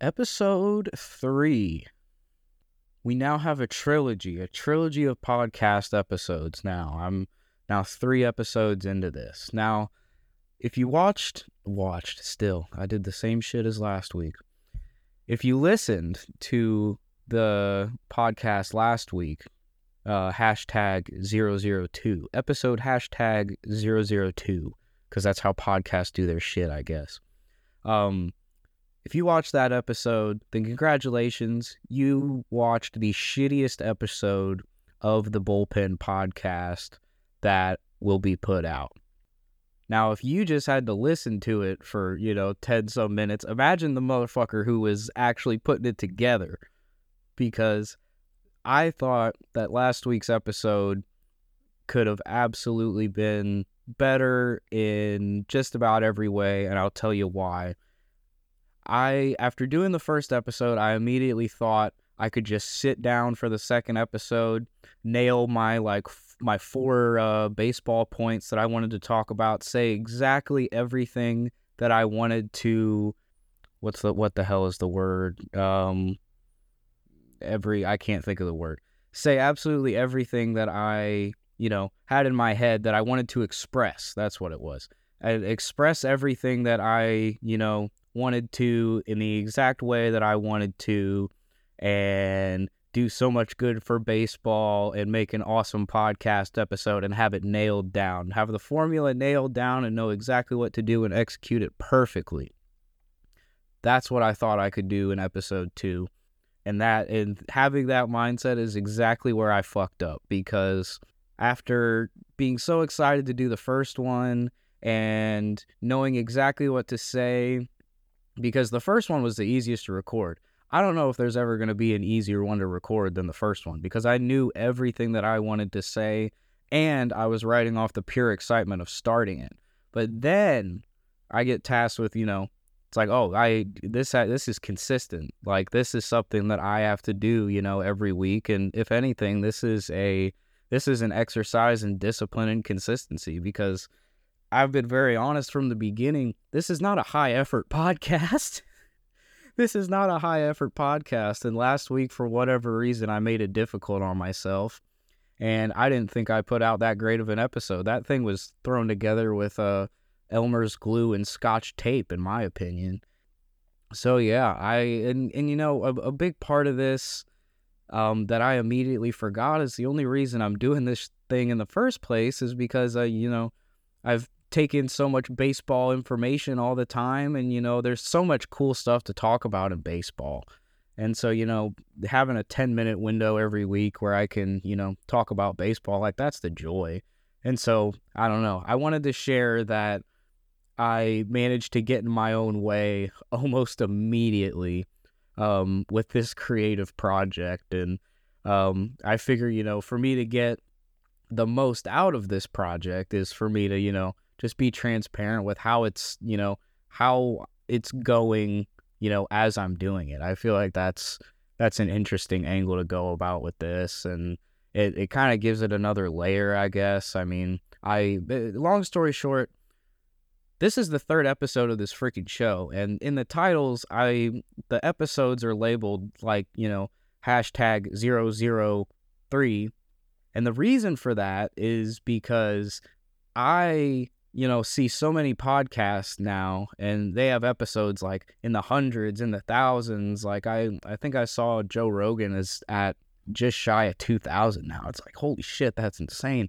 episode three. We now have a trilogy, a trilogy of podcast episodes now. I'm now three episodes into this. Now, if you watched, watched still, I did the same shit as last week. If you listened to the podcast last week, uh, hashtag 002, episode hashtag 002, because that's how podcasts do their shit, I guess. Um, if you watched that episode, then congratulations. You watched the shittiest episode of the Bullpen podcast that will be put out. Now, if you just had to listen to it for, you know, 10 some minutes, imagine the motherfucker who was actually putting it together. Because I thought that last week's episode could have absolutely been better in just about every way, and I'll tell you why. I after doing the first episode, I immediately thought I could just sit down for the second episode, nail my like f- my four uh, baseball points that I wanted to talk about, say exactly everything that I wanted to. What's the what the hell is the word? Um, every I can't think of the word. Say absolutely everything that I you know had in my head that I wanted to express. That's what it was. I express everything that I you know wanted to in the exact way that I wanted to and do so much good for baseball and make an awesome podcast episode and have it nailed down. Have the formula nailed down and know exactly what to do and execute it perfectly. That's what I thought I could do in episode 2. And that and having that mindset is exactly where I fucked up because after being so excited to do the first one and knowing exactly what to say because the first one was the easiest to record. I don't know if there's ever going to be an easier one to record than the first one because I knew everything that I wanted to say and I was writing off the pure excitement of starting it. But then I get tasked with, you know, it's like, oh, I this this is consistent. Like this is something that I have to do, you know, every week and if anything, this is a this is an exercise in discipline and consistency because I've been very honest from the beginning. This is not a high effort podcast. this is not a high effort podcast. And last week, for whatever reason, I made it difficult on myself. And I didn't think I put out that great of an episode. That thing was thrown together with uh, Elmer's glue and scotch tape, in my opinion. So yeah, I and and you know a, a big part of this um, that I immediately forgot is the only reason I'm doing this thing in the first place is because I you know I've take in so much baseball information all the time and you know there's so much cool stuff to talk about in baseball. And so you know having a 10 minute window every week where i can you know talk about baseball like that's the joy. And so i don't know i wanted to share that i managed to get in my own way almost immediately um, with this creative project. And um, i figure you know for me to get the most out of this project is for me to you know just be transparent with how it's you know how it's going you know as i'm doing it. I feel like that's that's an interesting angle to go about with this and it, it kind of gives it another layer i guess. I mean i eh, long story short this is the third episode of this freaking show and in the titles i the episodes are labeled like you know hashtag 003 and the reason for that is because i you know, see so many podcasts now and they have episodes like in the hundreds, in the thousands. Like I I think I saw Joe Rogan is at just shy of 2000 now. It's like, holy shit, that's insane.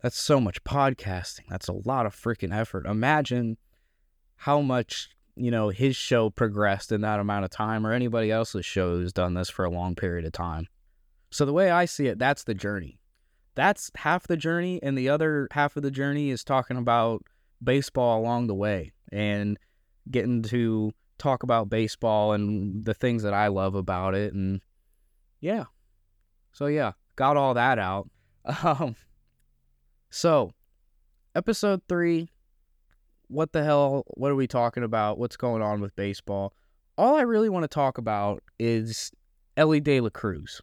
That's so much podcasting. That's a lot of freaking effort. Imagine how much, you know, his show progressed in that amount of time or anybody else's show who's done this for a long period of time. So the way I see it, that's the journey that's half the journey and the other half of the journey is talking about baseball along the way and getting to talk about baseball and the things that I love about it and yeah. So yeah, got all that out. Um so episode 3 what the hell what are we talking about? What's going on with baseball? All I really want to talk about is Elly De La Cruz.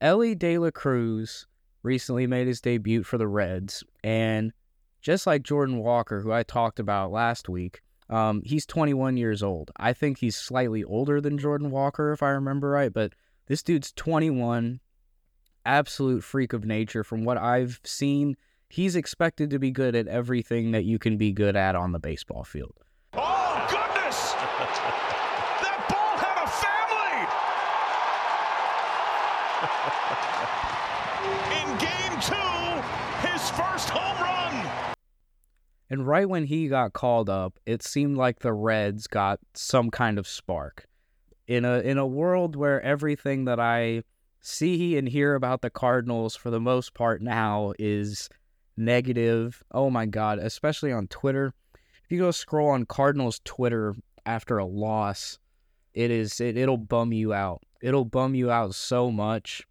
Elly De La Cruz recently made his debut for the Reds. And just like Jordan Walker, who I talked about last week, Um, he's 21 years old. I think he's slightly older than Jordan Walker, if I remember right. But this dude's 21, absolute freak of nature. From what I've seen, he's expected to be good at everything that you can be good at on the baseball field. Oh, goodness! that ball had a family! In game two, his first home run! And right when he got called up, it seemed like the Reds got some kind of spark. In a in a world where everything that I see and hear about the Cardinals for the most part now is negative. Oh my god, especially on Twitter. If you go scroll on Cardinals Twitter after a loss, it is it, it'll bum you out. It'll bum you out so much.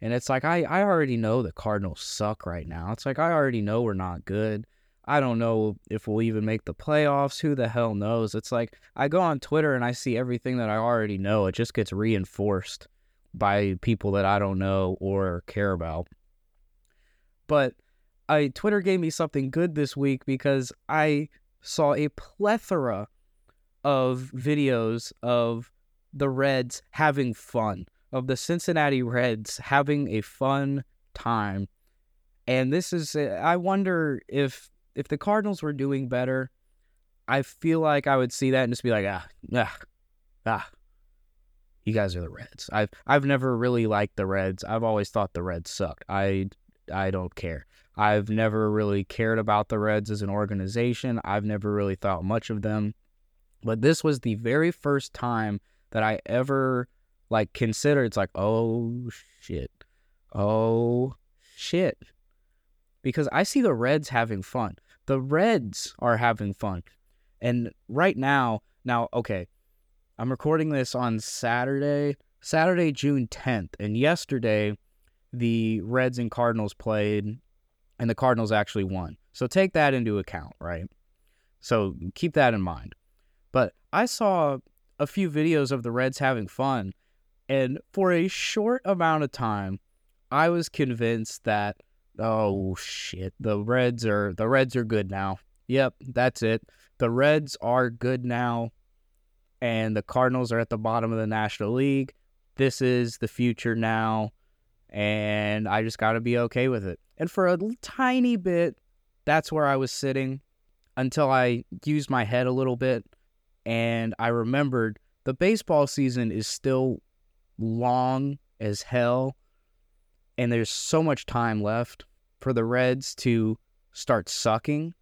And it's like I, I already know the Cardinals suck right now. It's like I already know we're not good. I don't know if we'll even make the playoffs. Who the hell knows? It's like I go on Twitter and I see everything that I already know. It just gets reinforced by people that I don't know or care about. But I Twitter gave me something good this week because I saw a plethora of videos of the Reds having fun, of the Cincinnati Reds having a fun time. And this is I wonder if if the Cardinals were doing better, I feel like I would see that and just be like, ah, ah, ah. You guys are the Reds. I've I've never really liked the Reds. I've always thought the Reds sucked. I I don't care. I've never really cared about the Reds as an organization. I've never really thought much of them. But this was the very first time that I ever like consider it's like, oh shit. Oh shit. Because I see the Reds having fun. The Reds are having fun. And right now, now, okay, I'm recording this on Saturday, Saturday, June 10th. And yesterday, the Reds and Cardinals played, and the Cardinals actually won. So take that into account, right? So keep that in mind. But I saw a few videos of the Reds having fun. And for a short amount of time, I was convinced that Oh shit. The Reds are the Reds are good now. Yep, that's it. The Reds are good now and the Cardinals are at the bottom of the National League. This is the future now and I just got to be okay with it. And for a tiny bit, that's where I was sitting until I used my head a little bit and I remembered the baseball season is still long as hell and there's so much time left for the Reds to start sucking,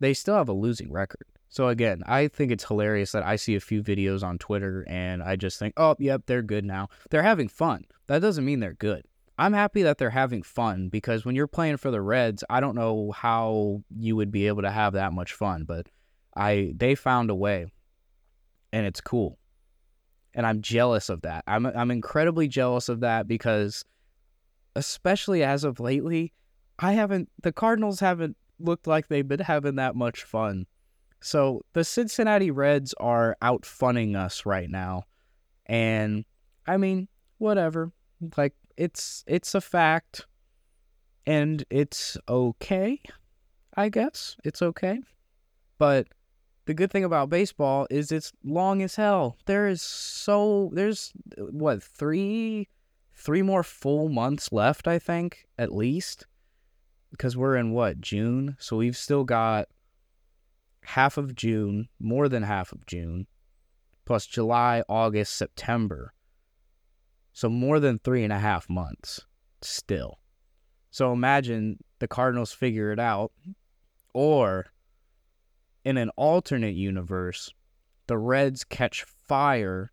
they still have a losing record. So again, I think it's hilarious that I see a few videos on Twitter and I just think, "Oh, yep, they're good now." They're having fun. That doesn't mean they're good. I'm happy that they're having fun because when you're playing for the Reds, I don't know how you would be able to have that much fun, but I they found a way. And it's cool. And I'm jealous of that. I'm I'm incredibly jealous of that because especially as of lately, I haven't, the Cardinals haven't looked like they've been having that much fun. So the Cincinnati Reds are out funning us right now. And I mean, whatever. Like it's it's a fact and it's okay. I guess. It's okay. But the good thing about baseball is it's long as hell. There is so there's what, 3 three more full months left, I think, at least. Because we're in what, June? So we've still got half of June, more than half of June, plus July, August, September. So more than three and a half months still. So imagine the Cardinals figure it out, or in an alternate universe, the Reds catch fire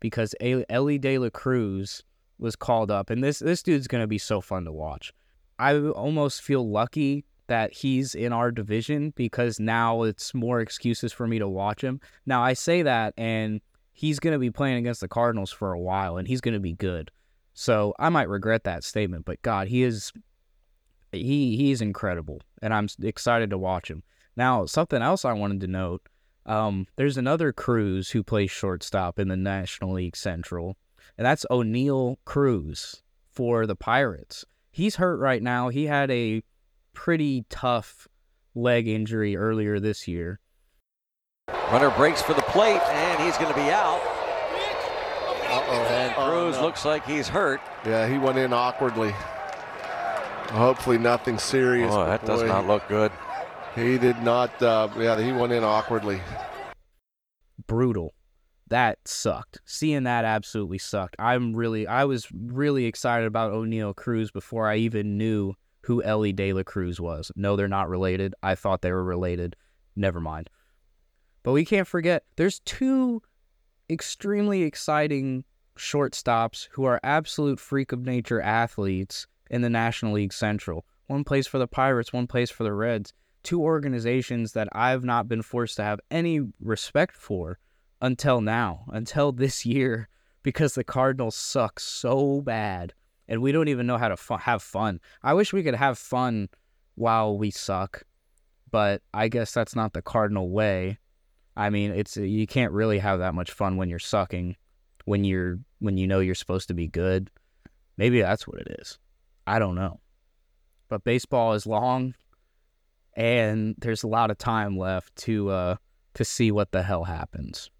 because Elly De La Cruz was called up, and this this dude's gonna be so fun to watch. I almost feel lucky that he's in our division because now it's more excuses for me to watch him. Now I say that, and he's gonna be playing against the Cardinals for a while, and he's gonna be good. So I might regret that statement, but God, he is he he's incredible, and I'm excited to watch him. Now, something else I wanted to note. Um, there's another Cruz who plays shortstop in the National League Central, and that's Oneil Cruz for the Pirates. He's hurt right now. He had a pretty tough leg injury earlier this year. Runner breaks for the plate, and he's going to be out. Uh-oh. And Oh, Cruz no. looks like he's hurt. Yeah, he went in awkwardly. Hopefully nothing serious. Oh, but that does not look good. He did not. Uh, yeah, he went in awkwardly. brutal. That sucked. Seeing that absolutely sucked. I'm really, I was really excited about Oneil Cruz before I even knew who Elly De La Cruz was. No, they're not related. I thought they were related. Never mind. But we can't forget there's two extremely exciting shortstops who are absolute freak of nature athletes in the National League Central. One plays for the Pirates, one plays for the Reds. Two organizations that I've not been forced to have any respect for until now, until this year, because the Cardinals suck so bad and we don't even know how to fu- have fun. I wish we could have fun while we suck, but I guess that's not the Cardinal way. I mean, it's you can't really have that much fun when you're sucking, when you're when you know you're supposed to be good. Maybe that's what it is. I don't know. But baseball is long and there's a lot of time left to uh to see what the hell happens.